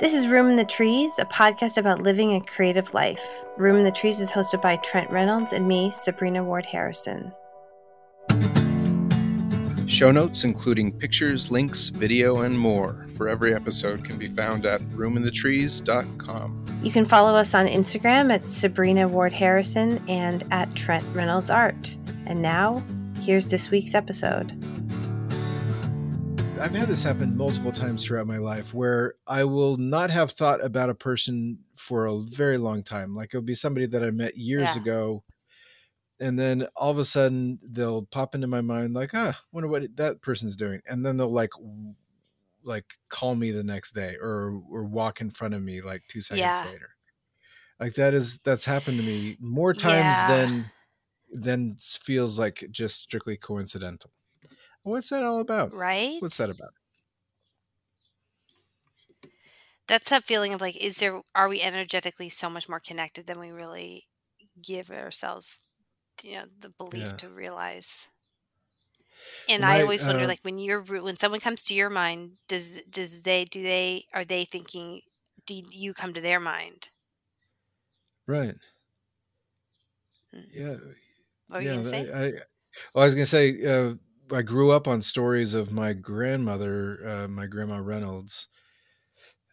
This is Room in the Trees, a podcast about living a creative life. Room in the Trees is hosted by Trent Reynolds and me, Sabrina Ward Harrison. Show notes, including pictures, links, video, and more, for every episode can be found at roominthetrees.com. You can follow us on Instagram at Sabrina Ward Harrison and at Trent Reynolds Art. And now, here's this week's episode. I've had this happen multiple times throughout my life where I will not have thought about a person for a very long time. Like it'll be somebody that I met years Yeah. ago. And then all of a sudden they'll pop into my mind like, ah, I wonder what that person's doing. And then they'll like like call me the next day or or walk in front of me like two seconds Yeah. later. Like that is that's happened to me more times Yeah. than than feels like just strictly coincidental. What's that all about? right? What's that about? That's that feeling of like, is there, are we energetically so much more connected than we really give ourselves, you know, the belief Yeah. to realize? And My, I always wonder, uh, like, when you're, when someone comes to your mind, does, does they, do they, are they thinking, do you come to their mind? Right. Mm. Yeah. What were you going to say? I, I, well, I was going to say, uh, I grew up on stories of my grandmother, uh, my grandma Reynolds.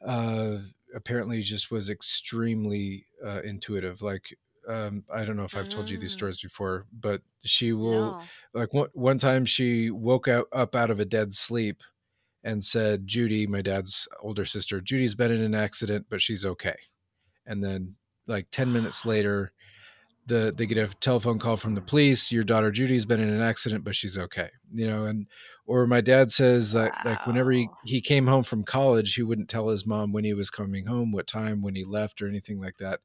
Uh, apparently, just was extremely uh, intuitive. Like, um, I don't know if I've told you these Mm. stories before, but she will no. like one, one time she woke out, up out of a dead sleep and said judy my dad's older sister judy's been in an accident but she's okay and then like 10 minutes later the they get a telephone call from the police your daughter judy's been in an accident but she's okay you know and or my dad says that like whenever he, he came home from college he wouldn't tell his mom when he was coming home what time when he left or anything like that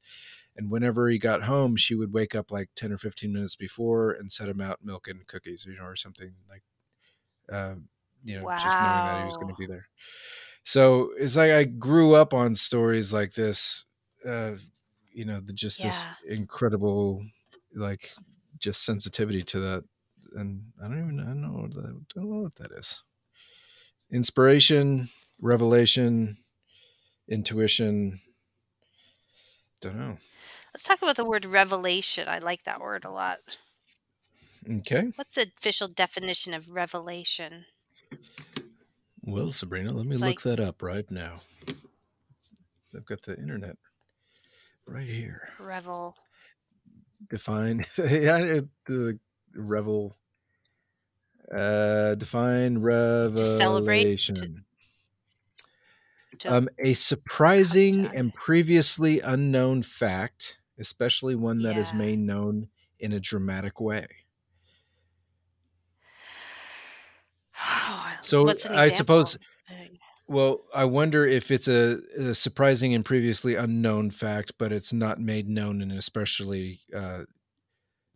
and whenever he got home she would wake up like 10 or 15 minutes before and set him out milk and cookies you know or something like um, you know just knowing that he was going to be there. So it's like i grew up on stories like this uh you know the just this incredible like just sensitivity to that and i don't even i don't know what that, don't know what that is inspiration revelation intuition don't know Let's talk about the word revelation. I like that word a lot. okay What's the official definition of revelation? well sabrina let me It's look like- that up right now i've got the internet right here. Revel. define yeah the revel uh define celebrate, to- revelation. to- um a surprising and previously unknown fact especially one that is Yeah. made known in a dramatic way. So, What's an I suppose- well i wonder if it's a, a surprising and previously unknown fact but it's not made known in an especially uh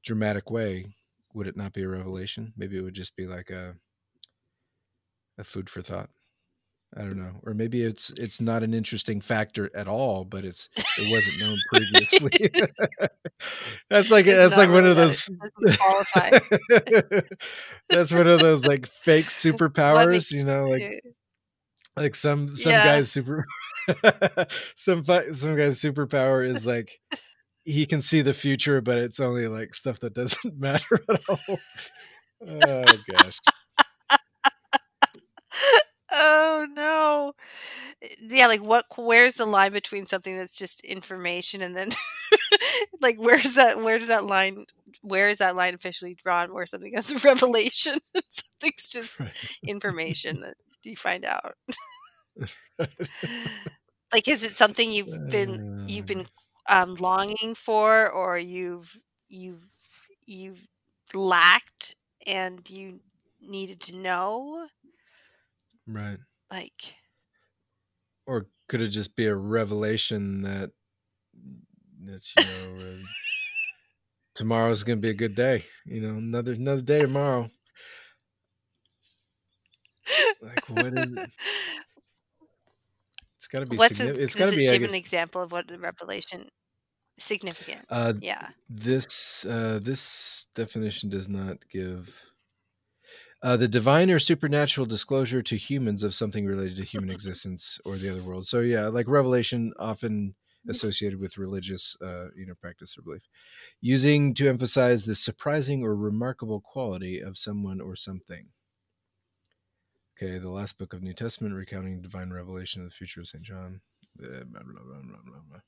dramatic way. Would it not be a revelation? Maybe it would just be like a a food for thought. I don't know. Or maybe it's it's not an interesting factor at all but it's it wasn't known previously. That's like It's that's like one of those it doesn't qualify. that's one of those like fake superpowers you know like like some some Yeah. guy's super some some guy's superpower is like he can see the future but it's only like stuff that doesn't matter at all oh gosh oh no. Eh, yeah, like what where's the line between something that's just information and then like where's that where's that line where is that line officially drawn where something has a revelation? Something's just information that you find out. like is it something you've been you've been um, longing for or you've you've you've lacked and you needed to know? Right. Like or could it just be a revelation that that you know uh, tomorrow's gonna be a good day you know another another day tomorrow like what is it? it's got to be what's a, significant it's got to be give guess, an example of what the revelation significant uh yeah this uh this definition does not give Uh, the divine or supernatural disclosure to humans of something related to human existence or the other world. So yeah, like revelation often associated with religious, uh, you know, practice or belief, using to emphasize the surprising or remarkable quality of someone or something. Okay, the last book of New Testament recounting divine revelation of the future of Saint John. Uh, blah, blah, blah,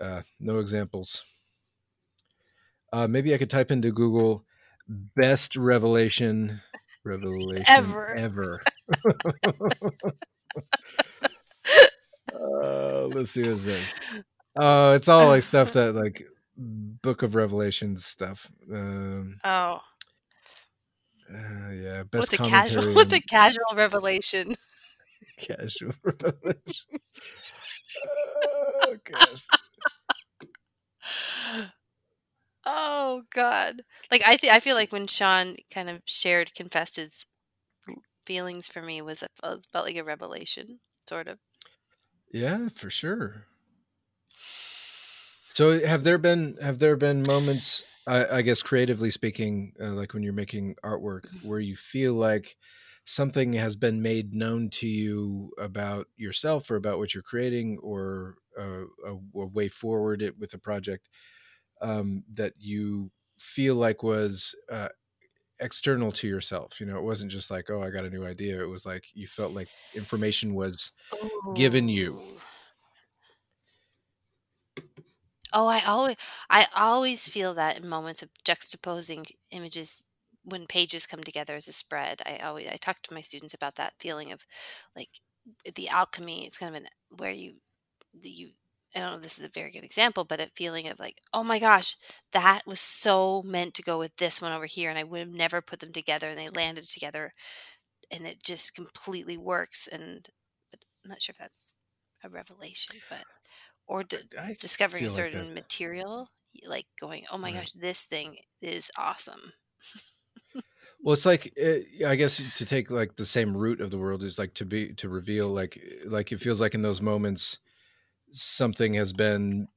uh, no examples. Uh, maybe I could type into Google best revelation revelation Ever. ever. uh, let's see what this. Oh, it's all like stuff that like Book of Revelations stuff. Um, Oh, uh, yeah, best what's a casual? What's a casual revelation? casual revelation. oh gosh. Oh God! Like I, th- I feel like when Sean kind of shared, confessed his feelings for me was, a, was felt like a revelation, sort of. Yeah, for sure. So have there been have there been moments I, I guess creatively speaking uh, like when you're making artwork where you feel like something has been made known to you about yourself or about what you're creating or uh, a, a way forward it with a project um, that you feel like was uh, external to yourself you know it wasn't just like oh i got a new idea it was like you felt like information was given you. Oh, I always, I always feel that in moments of juxtaposing images when pages come together as a spread. I always, I talk to my students about that feeling of like the alchemy. It's kind of an where you, the, you. I don't know. if This is a very good example, but a feeling of like, oh my gosh, that was so meant to go with this one over here, and I would have never put them together, and they landed together, and it just completely works. And but I'm not sure if that's a revelation, but or d- discovering a feel like certain material, like going, oh my right gosh, this thing is awesome. Well, it's like uh, I guess to take like the same root of the world is like to be to reveal like like it feels like in those moments something has been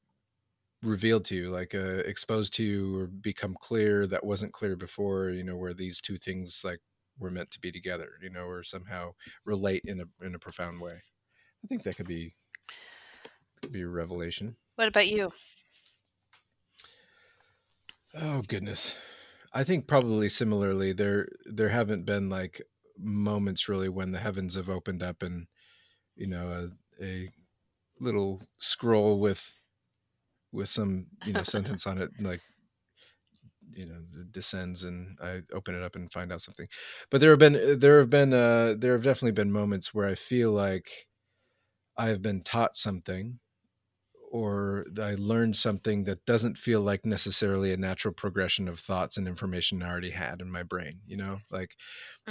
revealed to you, like uh, exposed to you or become clear that wasn't clear before. You know, where these two things like were meant to be together. You know, or somehow relate in a in a profound way. I think that could be be a revelation. What about you? Oh goodness. I think probably similarly there there haven't been like moments really when the heavens have opened up and you know a, a little scroll with with some you know sentence on it like you know descends and I open it up and find out something. But there have been there have been uh there have definitely been moments where I feel like I've been taught something or I learned something that doesn't feel like necessarily a natural progression of thoughts and information I already had in my brain, you know, like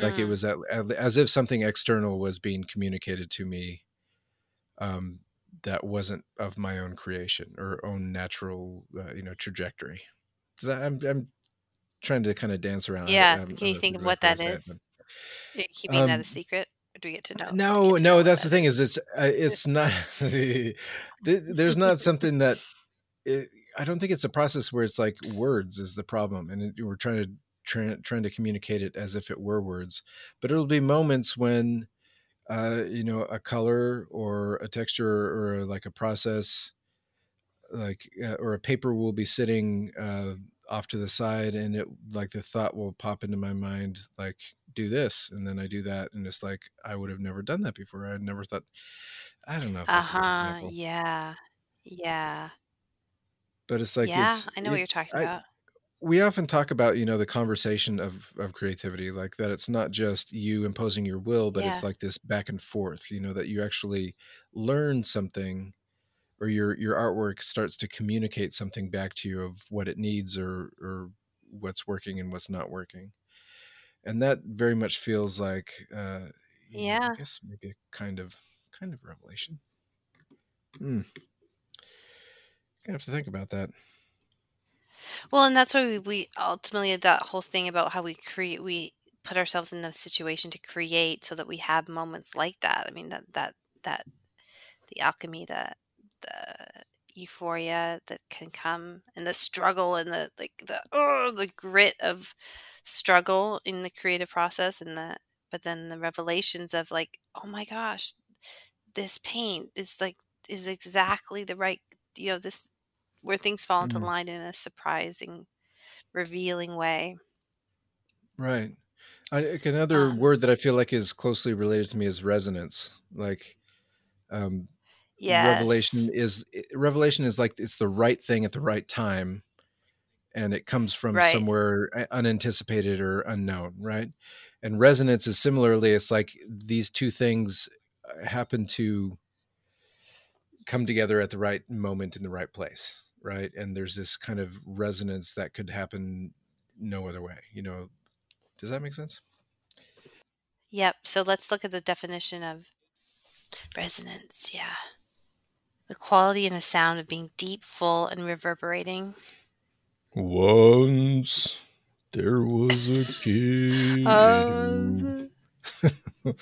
like it Mm, was at, as if something external was being communicated to me um, that wasn't of my own creation or own natural, uh, you know, trajectory. I'm I'm trying to kind of dance around. Yeah. Can you think of what that is? to that say it, is? but, Are you keeping that a um, secret, do we get to know? no, to no, that's that the thing is. it's uh, it's not. there's not something that it, I don't think it's a process where it's like words is the problem, and it, we're trying to try, trying to communicate it as if it were words. But it'll be moments when uh, you know a color or a texture or like a process like uh, or a paper will be sitting uh, off to the side and it like the thought will pop into my mind like do this and then i do that and it's like i would have never done that before i never thought i don't know if Uh that's a good huh. Yeah. Yeah. but it's like Yeah. it's I know what you're talking I, about. we often talk about you know the conversation of of creativity like that it's not just you imposing your will but it's like this back and forth you know that you actually learn something or your your artwork starts to communicate something back to you of what it needs or or what's working and what's not working and that very much feels like uh you know Yeah. i guess maybe a kind of kind of revelation hmm gonna have to think about that Well, and that's why we, we ultimately that whole thing about how we create we put ourselves in a situation to create so that we have moments like that. I mean that that that the alchemy, that the euphoria that can come and the struggle and the like the oh the grit of struggle in the creative process and the but then the revelations of like oh my gosh this paint is like is exactly the right you know this where things fall into Mm. line in a surprising revealing way Right. I, like, another Um, word that I feel like is closely related to me is resonance. Like, um, revelation is revelation is like it's the right thing at the right time, and it comes from right somewhere uh, unanticipated or unknown, right? And resonance is similarly, it's like these two things uh, happen to come together at the right moment in the right place, right? And there's this kind of resonance that could happen no other way. You know, does that make sense? yep so let's look at the definition of resonance yeah the quality and the sound of being deep full and reverberating Once there was a kid. Um,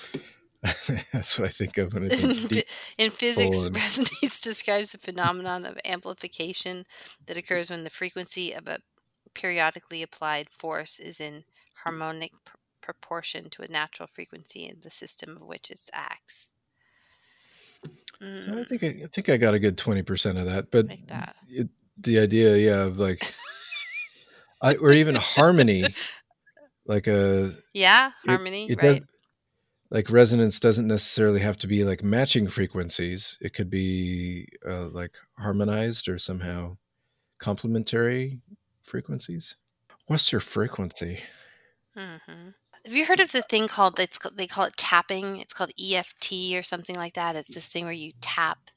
That's what I think of when I in, think deep. in physics, and- resonance describes a phenomenon of amplification that occurs when the frequency of a periodically applied force is in harmonic pr- proportion to a natural frequency in the system of which it acts. I Mm, think I, I think I got a good twenty percent of that, but like that. it, the idea, yeah, of like, I, or even harmony, like a Yeah, harmony, it does- right? like resonance doesn't necessarily have to be like matching frequencies. It could be uh, like harmonized or somehow complementary frequencies. What's your frequency? hmm Have you heard of the thing called it's they call it tapping? It's called EFT or something like that. It's this thing where you tap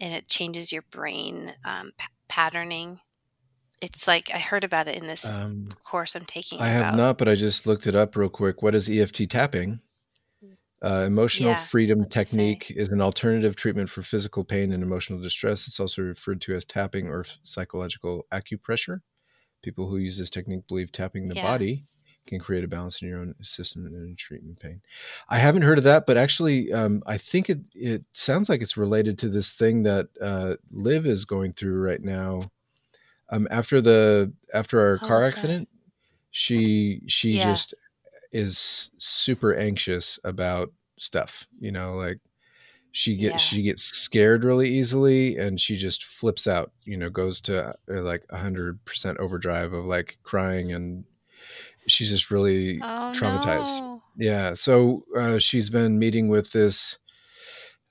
and it changes your brain um, p- patterning. It's like I heard about it in this Um, course I'm taking. I have about, not, but I just looked it up real quick. What is EFT tapping? Uh, emotional Yeah, freedom what's it say? technique is an alternative treatment for physical pain and emotional distress. It's also referred to as tapping or psychological acupressure. People who use this technique believe tapping the Yeah. body can create a balance in your own system and treatment pain. I haven't heard of that, but actually, um, I think it it sounds like it's related to this thing that uh, Liv is going through right now. Um, after the after our Oh, car what's that? accident, she she Yeah. just is super anxious about stuff. You know, like she gets Yeah. she gets scared really easily and she just flips out you know goes to uh, like 100% overdrive of like crying and she's just really Oh traumatized no. yeah so uh, she's been meeting with this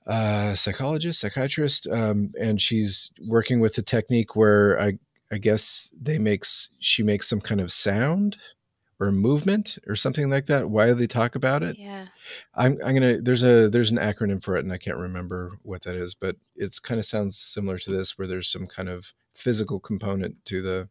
uh, psychologist psychiatrist um, and she's working with a technique where i i guess they makes she makes some kind of sound or movement or something like that why do they talk about it Yeah. I'm, I'm gonna there's a there's an acronym for it and I can't remember what that is, but it's kind of sounds similar to this where there's some kind of physical component to the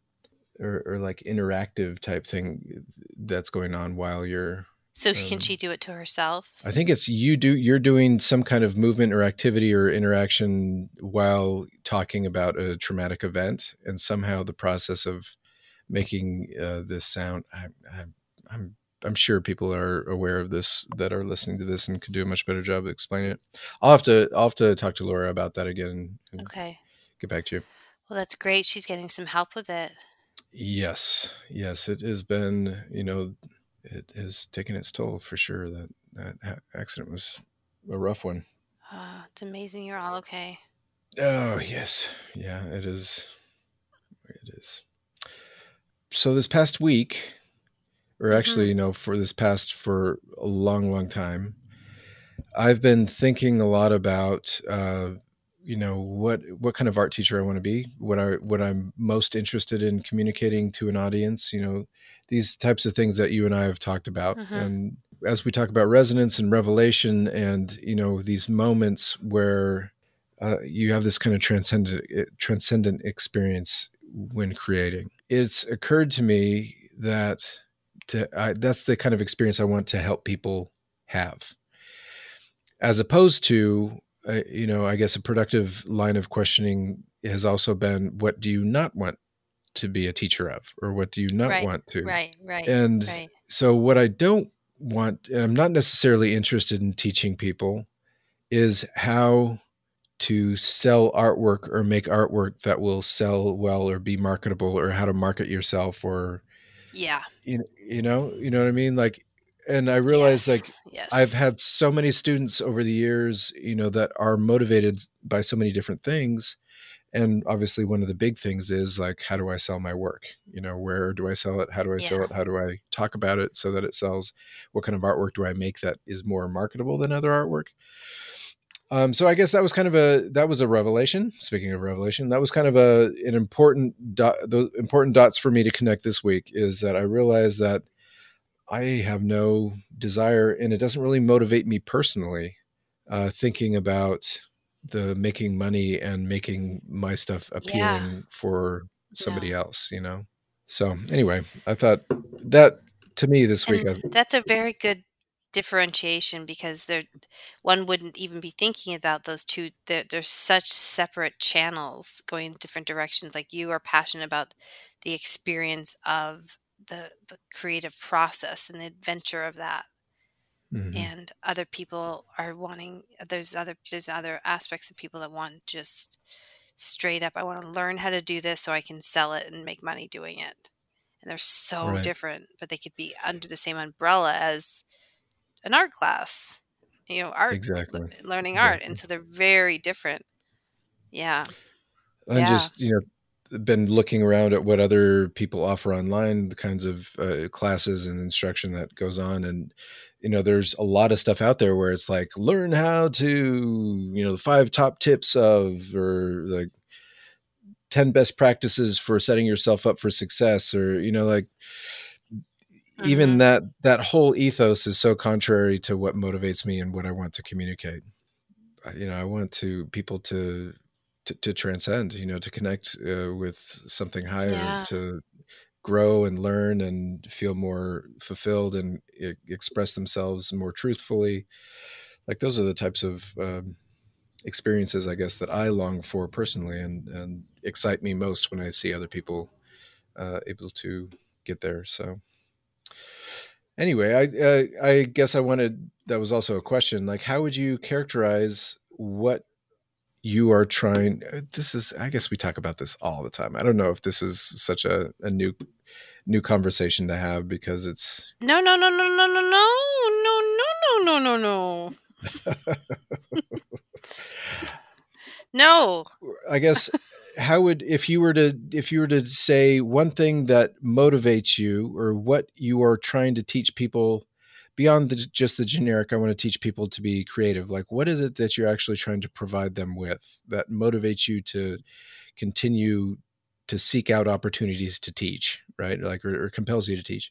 or, or like interactive type thing that's going on while you're So can Um, she do it to herself? I think it's you do you're doing some kind of movement or activity or interaction while talking about a traumatic event and somehow the process of making uh, this sound I, I, I'm I'm sure people are aware of this that are listening to this and could do a much better job of explaining it. I'll have to I'll have to talk to Laura about that again and Okay. get back to you. Well, that's great. She's getting some help with it. Yes, yes, it has been. You know, it has taken its toll for sure. That that accident was a rough one. Oh, it's amazing you're all okay. Oh yes, yeah, it is. It is. So this past week, or actually, Mhm. you know, for this past for a long, long time, I've been thinking a lot about, uh, you know, what what kind of art teacher I want to be, what I what I'm most interested in communicating to an audience. You know, these types of things that you and I have talked about, Mhm. and as we talk about resonance and revelation, and you know, these moments where uh, you have this kind of transcendent eh, transcendent experience when creating. It's occurred to me that to I, that's the kind of experience I want to help people have, as opposed to uh, you know I guess a productive line of questioning has also been what do you not want to be a teacher of, or what do you not Right, want to? Right, right, And right. so what I don't want, and I'm not necessarily interested in teaching people, is how to sell artwork or make artwork that will sell well or be marketable or how to market yourself or Yeah. you, you know you know what i mean like and i realize like yes. I've had so many students over the years, you know, that are motivated by so many different things. And obviously, one of the big things is like, how do I sell my work? You know, where do I sell it? How do I sell it? How do I talk about it so that it sells? What kind of artwork do I make that is more marketable than other artwork? Um, so I guess that was kind of a that was a revelation. Speaking of revelation, that was kind of a an important dot. The important dots for me to connect this week is that I realized that I have no desire, and it doesn't really motivate me personally. Uh, thinking about the making money and making my stuff appealing for somebody else, you know. So anyway, I thought that to me this week, And I, that's a very good differentiation because there one wouldn't even be thinking about those two they're, they're such separate channels going in different directions like you are passionate about the experience of the the creative process and the adventure of that Mhm. and other people are wanting there's other there's other aspects of people that want just straight up i want to learn how to do this so i can sell it and make money doing it and they're so Right. different but they could be under the same umbrella as an art class you know art exactly. le- learning art and so they're very different yeah I'm Yeah. just you know been looking around at what other people offer online, the kinds of uh, classes and instruction that goes on, and you know there's a lot of stuff out there where it's like learn how to you know the five top tips of or like 10 best practices for setting yourself up for success or you know like even Mhm. that that whole ethos is so contrary to what motivates me and what I want to communicate. You know, I want to people to to, to transcend, you know, to connect uh, with something higher, Yeah. to grow and learn and feel more fulfilled and e- express themselves more truthfully. Like those are the types of um, experiences, I guess, that I long for personally, and and excite me most when I see other people uh, able to get there. So anyway i uh, i guess i wanted that was also a question like how would you characterize what you are trying uh, this is i guess we talk about this all the time i don't know if this is such a, a new new conversation to have because it's no no no no no no no no no no no no no i guess how would if you were to if you were to say one thing that motivates you or what you are trying to teach people beyond the, just the generic i want to teach people to be creative like what is it that you're actually trying to provide them with that motivates you to continue to seek out opportunities to teach right? Like or, or compels you to teach.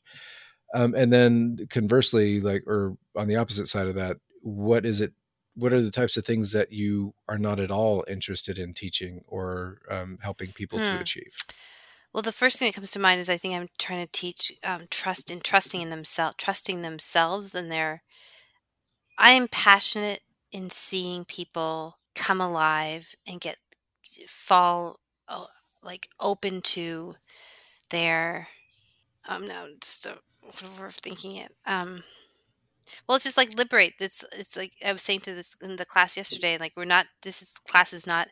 Um, and then conversely like or on the opposite side of that what is it what are the types of things that you are not at all interested in teaching or um, helping people to Hmm. achieve Well, the first thing that comes to mind is I think I'm trying to teach um, trust in trusting in themselves, trusting themselves and their. I am passionate in seeing people come alive and get fall oh, like open to their. Um, no, just uh, overthinking it. Um, well, it's just like liberate. It's it's like I was saying to this in the class yesterday. Like we're not. This is class is not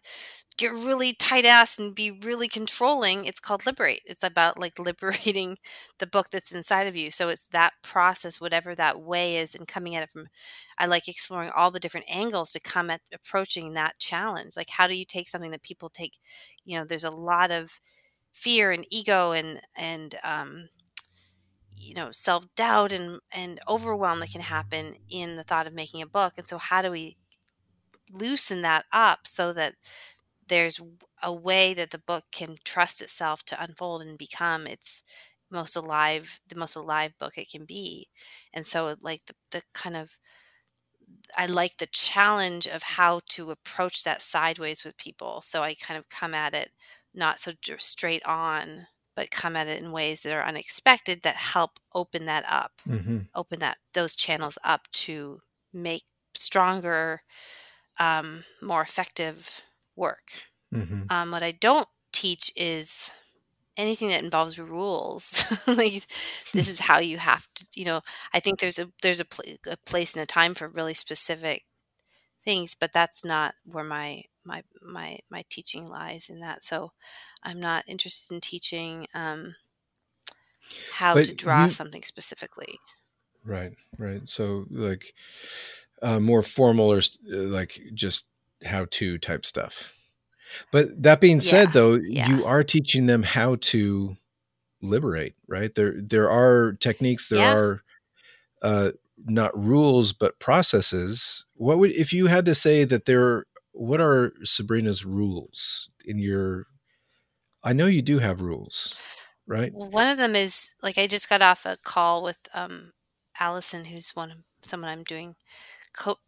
get really tight ass and be really controlling. It's called liberate. It's about like liberating the book that's inside of you. So it's that process, whatever that way is, and coming at it from. I like exploring all the different angles to come at approaching that challenge. Like how do you take something that people take? You know, there's a lot of fear and ego and and um, you know self doubt and and overwhelm that can happen in the thought of making a book. And so how do we loosen that up so that there's a way that the book can trust itself to unfold and become its most alive the most alive book it can be and so like the, the kind of i like the challenge of how to approach that sideways with people so i kind of come at it not so straight on but come at it in ways that are unexpected that help open that up mm-hmm. open that those channels up to make stronger um, more effective work Mm-hmm. um, what I don't teach is anything that involves rules. like this is how you have to, you know. I think there's a there's a, pl- a place and a time for really specific things, but that's not where my my my my teaching lies in that. So I'm not interested in teaching um, how But to draw you- something specifically. Right, right. So like uh, more formal or uh, like just how to type stuff. But that being said, Yeah, though, yeah. you are teaching them how to liberate, right? There, there are techniques. There Yeah. are uh, not rules, but processes. What would if you had to say that there? What are Sabrina's rules in your? I know you do have rules, right? One of them is like I just got off a call with um, Allison, who's one of someone I'm doing co-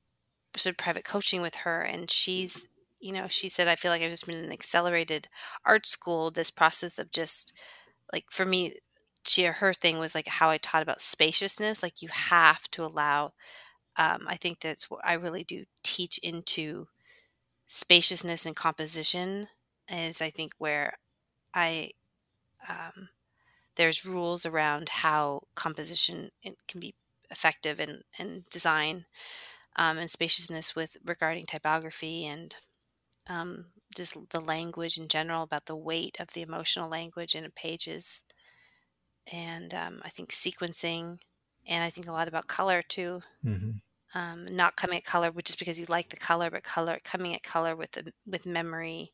sort of private coaching with her, and she's you know she said I feel like I've just been in an accelerated art school. This process of just like for me, she her thing was like how I taught about spaciousness. Like you have to allow. Um, I think that's what I really do teach into spaciousness and composition is I think where I um, there's rules around how composition it can be effective and and design um, and spaciousness with regarding typography and um, just the language in general about the weight of the emotional language in pages and um, I think sequencing and I think a lot about color too. Hmm um, not coming at color with- just because you like the color, but color coming at color with the, with memory.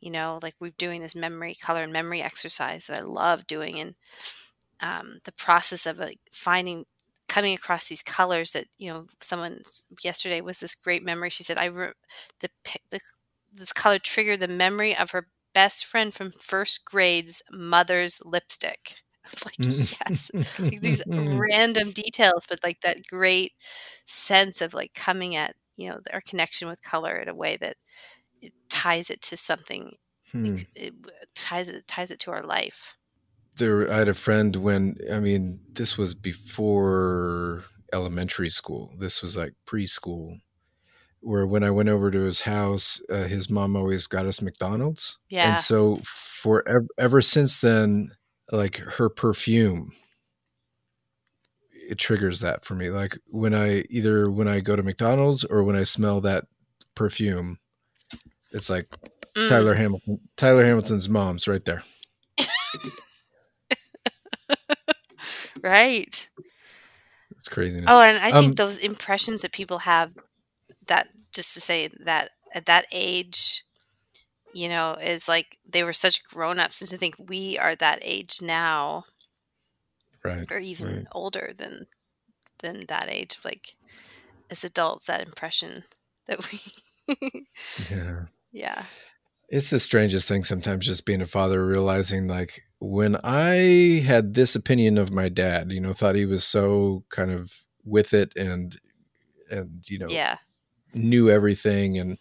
You know, like we're doing this memory, color and memory exercise that I love doing, and um, the process of like, finding, coming across these colors that you know, someone yesterday was this great memory. She said, "I re- the the this color triggered the memory of her best friend from first grade's mother's lipstick." I was like, "Yes." like these random details, but like that great sense of like coming at you know our connection with color in a way that it ties it to something. Hmm. ex- It ties it ties it to our life. there i had a friend when i mean this was before elementary school this was like preschool where when i went over to his house uh, his mom always got us mcdonald's Yeah. and so for ever, ever since then like her perfume it triggers that for me like when i either when i go to mcdonald's or when i smell that perfume it's like Mm. tyler hamilton tyler hamilton's mom's right there right? it's craziness Oh, and I Um, think those impressions that people have that just to say that at that age, you know, is like they were such grown ups, and to think we are that age now, right or even right. older than than that age, like as adults, that impression that we, yeah yeah, It's the strangest thing sometimes just being a father, realizing like when I had this opinion of my dad, you know, thought he was so kind of with it and, and, you know, yeah, knew everything. And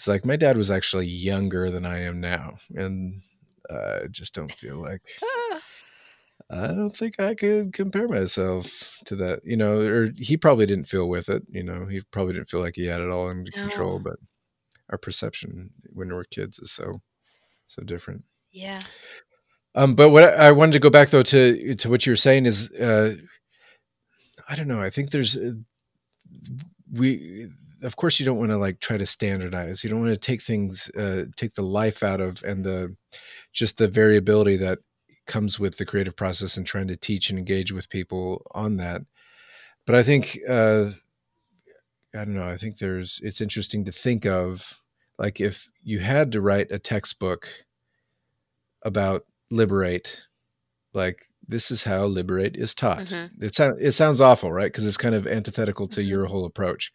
it's like my dad was actually younger than I am now. And uh, I just don't feel like, I don't think I could compare myself to that, you know, or he probably didn't feel with it. You know, he probably didn't feel like he had it all under control, but our perception when we're kids is so, so different. yeah, Um, but what I I wanted to go back though to to what you were saying is, uh, I don't know. I think there's uh, we, of course, you don't want to like try to standardize. You don't want to take things, uh, take the life out of and the just the variability that comes with the creative process and trying to teach and engage with people on that. But I think uh, I don't know. I think there's it's interesting to think of like if you had to write a textbook about liberate like this is how liberate is taught Mhm. it sounds it sounds awful right because it's kind of antithetical to Mhm. your whole approach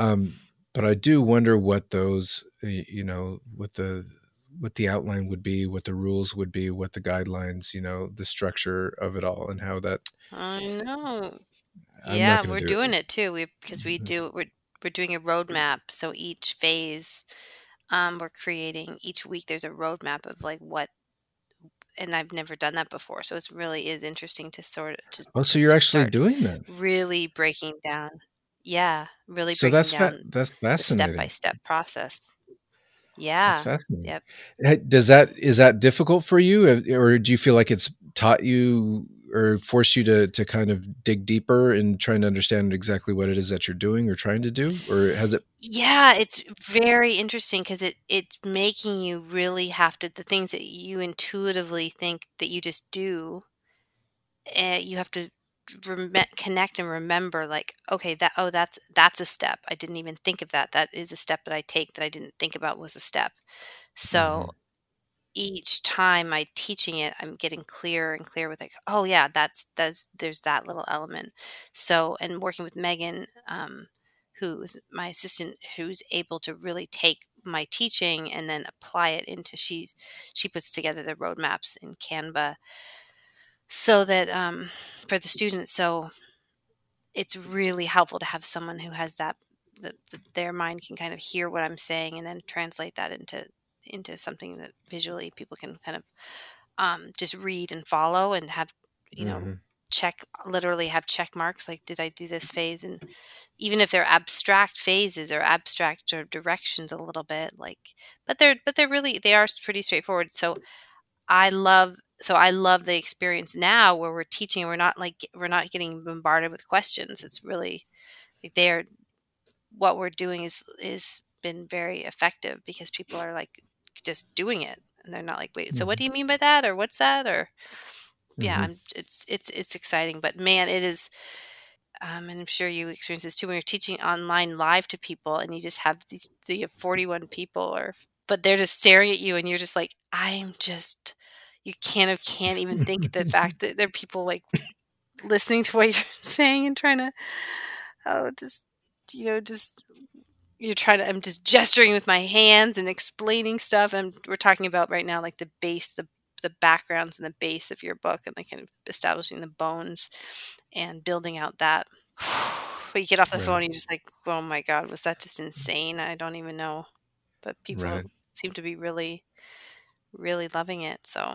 um but i do wonder what those you know what the what the outline would be what the rules would be what the guidelines you know the structure of it all and how that I know. I'm yeah, we're do doing it. it, too. We because we Mhm. do we're we're doing a roadmap. So each phase, um, we're creating each week. There's a roadmap of like what, and I've never done that before. So it's really is interesting to sort of to, oh so you're actually doing that really breaking down. Yeah, really so that's fa- that's the Step by step process. That's Yeah. fascinating. Yep. Does that is that difficult for you, or do you feel like it's taught you or force you to to kind of dig deeper in trying to understand exactly what it is that you're doing or trying to do or has it Yeah, it's very interesting because it it's making you really have to the things that you intuitively think that you just do, uh, you have to rem- connect and remember like okay that oh that's that's a step. I didn't even think of that. That is a step that i take that i didn't think about was a step. So Mhm. each time i teaching it i'm getting clearer and clearer with like oh yeah that's that's there's that little element. So and working with megan um, who's my assistant who's able to really take my teaching and then apply it into she's she puts together the roadmaps in canva so that um, for the students so it's really helpful to have someone who has that that that their mind can kind of hear what i'm saying and then translate that into into something that visually people can kind of um, just read and follow and have you know Mhm. check literally have check marks like did i do this phase and even if they're abstract phases or abstract or directions a little bit like but they're but they're really they are pretty straightforward so i love so i love the experience now where we're teaching we're not like we're not getting bombarded with questions it's really like they're what we're doing is is been very effective because people are like just doing it and they're not like wait so what do you mean by that? Or what's that? Or yeah Mhm. I'm, it's it's it's exciting but man it is um, and i'm sure you experience this too when you're teaching online live to people and you just have these you have 41 people or but they're just staring at you and you're just like i'm just you kind of can't even think the fact that there are people like listening to what you're saying and trying to oh just you know just you're trying to i'm just gesturing with my hands and explaining stuff and we're talking about right now like the base the the backgrounds and the base of your book and like kind of establishing the bones and building out that but you get off the Right. phone and you're just like oh my god was that just insane i don't even know but people Right. seem to be really really loving it so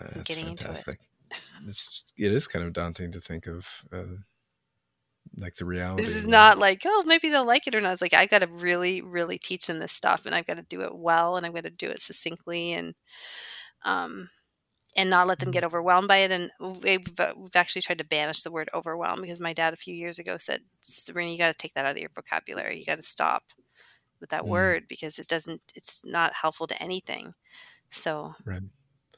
That's getting into it. It's, it is kind of daunting to think of, uh, like the reality. this is not like oh maybe they'll like it or not it's like i've got to really really teach them this stuff and i've got to do it well and i've got to do it succinctly and um and not let them Mm. get overwhelmed by it and we've, we've actually tried to banish the word overwhelm because my dad a few years ago said sabrina you got to take that out of your vocabulary you got to stop with that Mm. word because it doesn't it's not helpful to anything so Right.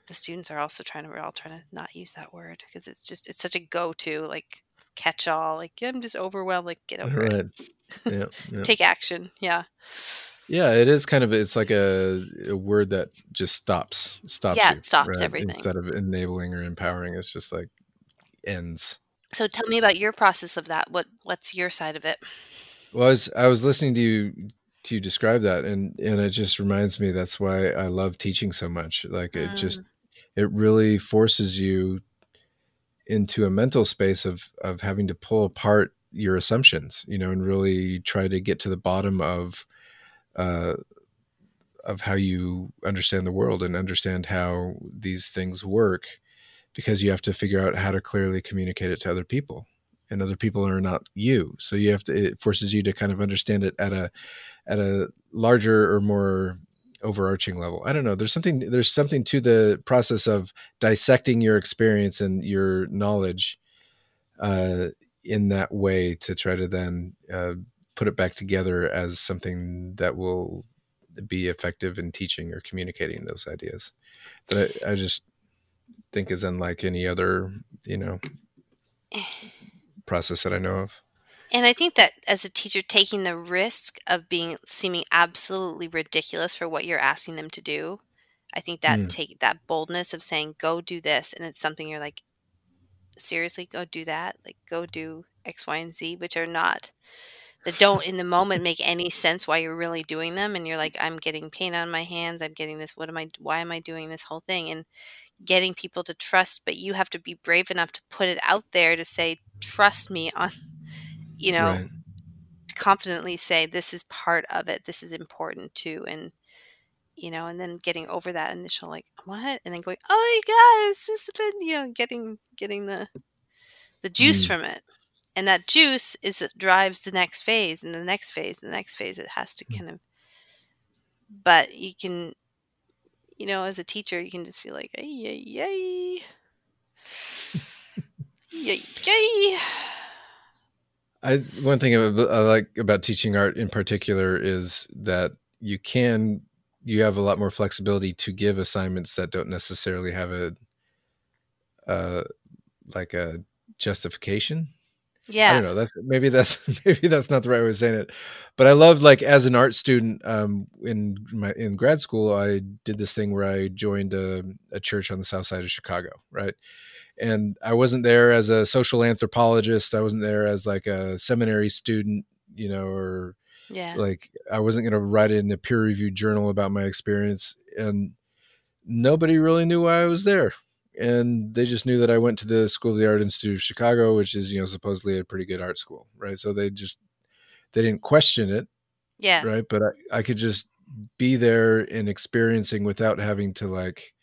the students are also trying to we're all trying to not use that word because it's just it's such a go-to like catch all like i'm just overwhelmed like get over it Right. Yeah. Yeah. take action yeah Yeah, it is kind of it's like a, a word that just stops stops Yeah, you, it stops everything. instead of enabling or empowering. It's just like ends. so tell me about your process of that what what's your side of it Well, I was I was listening to you to you describe that, and and it just reminds me that's why I love teaching so much. Like it just Mm. it really forces you into a mental space of of having to pull apart your assumptions, you know, and really try to get to the bottom of uh, of how you understand the world and understand how these things work, because you have to figure out how to clearly communicate it to other people, and other people are not you. So you have to. It forces you to kind of understand it at a at a larger or more overarching level. I don't know. There's something there's something to the process of dissecting your experience and your knowledge uh, in that way to try to then uh, put it back together as something that will be effective in teaching or communicating those ideas. That I, I just think is unlike any other, you know, process that I know of. And i think that as a teacher taking the risk of being seeming absolutely ridiculous for what you're asking them to do i think that Mm. take that boldness of saying go do this and it's something you're like seriously go do that? Like go do x y and z which are not that don't in the moment make any sense why you're really doing them and you're like i'm getting pain on my hands. I'm getting this what am i why am i doing this whole thing? And getting people to trust but you have to be brave enough to put it out there to say trust me on you know right. confidently say this is part of it this is important too and you know and then getting over that initial like what and then going oh my god it's just been you know getting getting the the juice Mm. from it and that juice is what drives the next phase and the next phase and the next phase it has to Mm. kind of but you can you know as a teacher you can just feel like yay yay ay. Yay, yay. I one thing I like about teaching art in particular is that you can you have a lot more flexibility to give assignments that don't necessarily have a uh like a justification. Yeah. I don't know. That's maybe that's maybe that's not the right way of saying it. But I loved like as an art student um in my in grad school I did this thing where I joined a, a church on the south side of Chicago, right? And I wasn't there as a social anthropologist. I wasn't there as like a seminary student, you know, or Yeah. like I wasn't going to write in a peer reviewed journal about my experience and nobody really knew why I was there. And they just knew that I went to the School of the Art Institute of Chicago, which is, you know, supposedly a pretty good art school, right? So they just they didn't question it, Yeah. right? But I, I could just be there and experiencing without having to like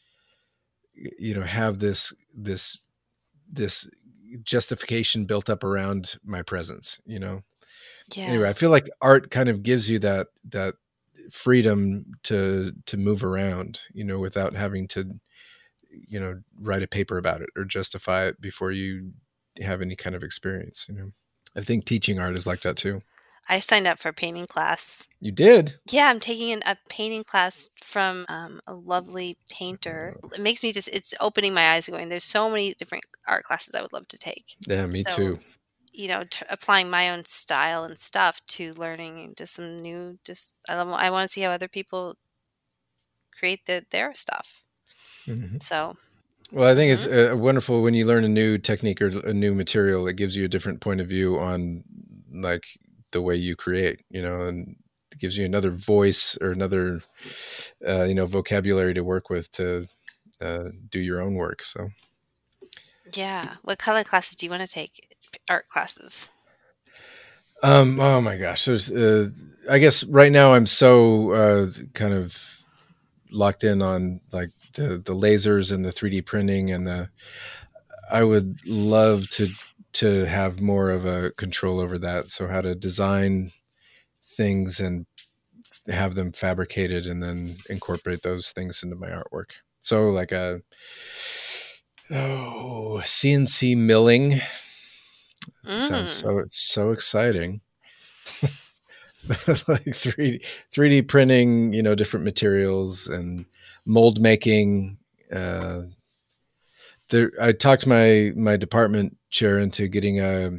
you know have this this this justification built up around my presence, you know? Yeah. anyway i feel like art kind of gives you that that freedom to to move around you know without having to you know write a paper about it or justify it before you have any kind of experience you know? I think teaching art is like that too I signed up for a painting class. you did Yeah, I'm taking an, a painting class from um, a lovely painter. It makes me just, it's opening my eyes going, there's so many different art classes I would love to take. yeah me So, too You know, t- applying my own style and stuff to learning just some new, just, I, love, I want to see how other people create the, their stuff. Mhm. So, well i think it's uh, wonderful when you learn a new technique or a new material it gives you a different point of view on like the way you create you know and it gives you another voice or another uh, you know vocabulary to work with to uh, do your own work so yeah. What color classes do you want to take? Art classes. um oh my gosh there's uh, i guess right now i'm so uh kind of locked in on like the the lasers and the 3d printing and the i would love to to have more of a control over that so how to design things and have them fabricated and then incorporate those things into my artwork so like a oh cnc milling sounds Mm. so it's so exciting like 3D 3D printing, you know, different materials and mold making. Uh, there, I talked my my department chair into getting a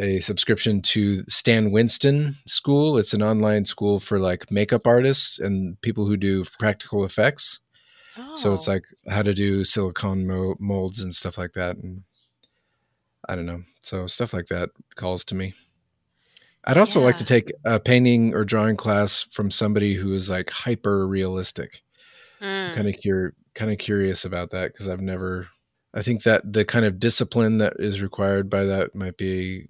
a subscription to Stan Winston School. It's an online school for like makeup artists and people who do practical effects. So it's Oh. like how to do silicone mo- molds and stuff like that. And I don't know. So stuff like that calls to me. I'd also like to take a painting or drawing class from somebody who is like hyper realistic. Mm. Kind of cur- kind of curious about that because I've never. I think that the kind of discipline that is required by that might be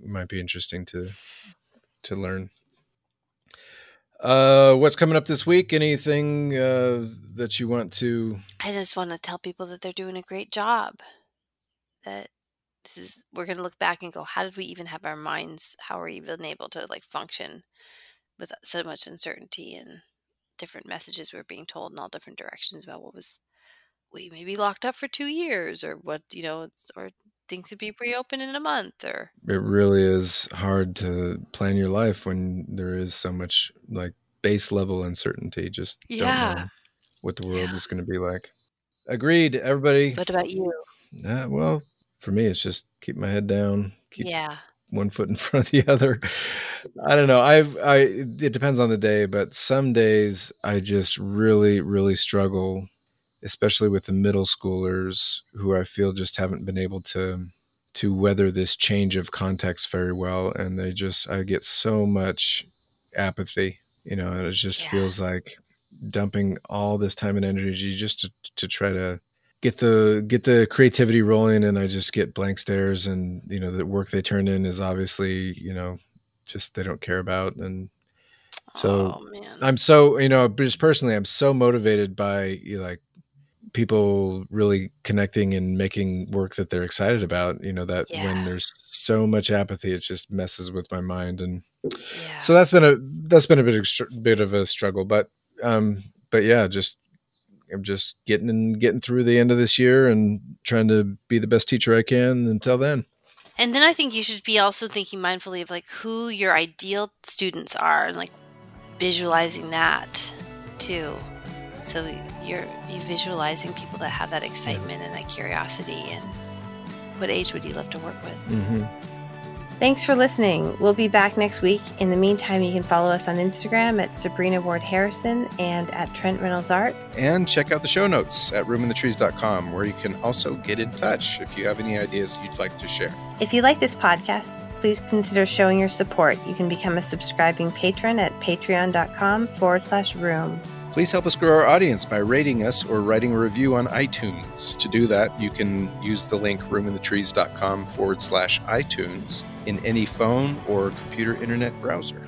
might be interesting to to learn. Uh, what's coming up this week? Anything uh, that you want to? I just want to tell people that they're doing a great job. That this is we're going to look back and go, how did we even have our minds? How are we even able to like function with so much uncertainty and different messages were being told in all different directions about what was we may be locked up for two years or what you know it's, or things could be reopened in a month or It really is hard to plan your life when there is so much like base level uncertainty. Just don't Yeah. know what the world Yeah. is going to be like. Agreed, everybody. what about you Uh, well, for me, it's just keep my head down, keep yeah one foot in front of the other. I don't know. I've I it depends on the day, but some days I just really really struggle, especially with the middle schoolers who I feel just haven't been able to to weather this change of context very well and they just I get so much apathy, you know, and it just Yeah. feels like dumping all this time and energy just to to try to get the get the creativity rolling and i just get blank stares and you know the work they turn in is obviously you know just they don't care about and So, oh man i'm so you know just personally i'm so motivated by you know, like people really connecting and making work that they're excited about you know that Yeah. when there's so much apathy it just messes with my mind and yeah so that's been a that's been a bit bit of a struggle but um but yeah just I'm just getting and getting through the end of this year and trying to be the best teacher I can until then. And then I think you should be also thinking mindfully of like who your ideal students are and like visualizing that too. So you're you visualizing people that have that excitement and that curiosity and what age would you love to work with? Mm-hmm. Thanks for listening. We'll be back next week. In the meantime, you can follow us on Instagram at Sabrina Ward Harrison and at Trent Reynolds Art. And check out the show notes at roominthetrees.com, where you can also get in touch if you have any ideas you'd like to share. If you like this podcast, please consider showing your support. You can become a subscribing patron at patreon.com forward slash room. Please help us grow our audience by rating us or writing a review on iTunes. To do that, you can use the link roominthetrees.com forward slash iTunes in any phone or computer internet browser.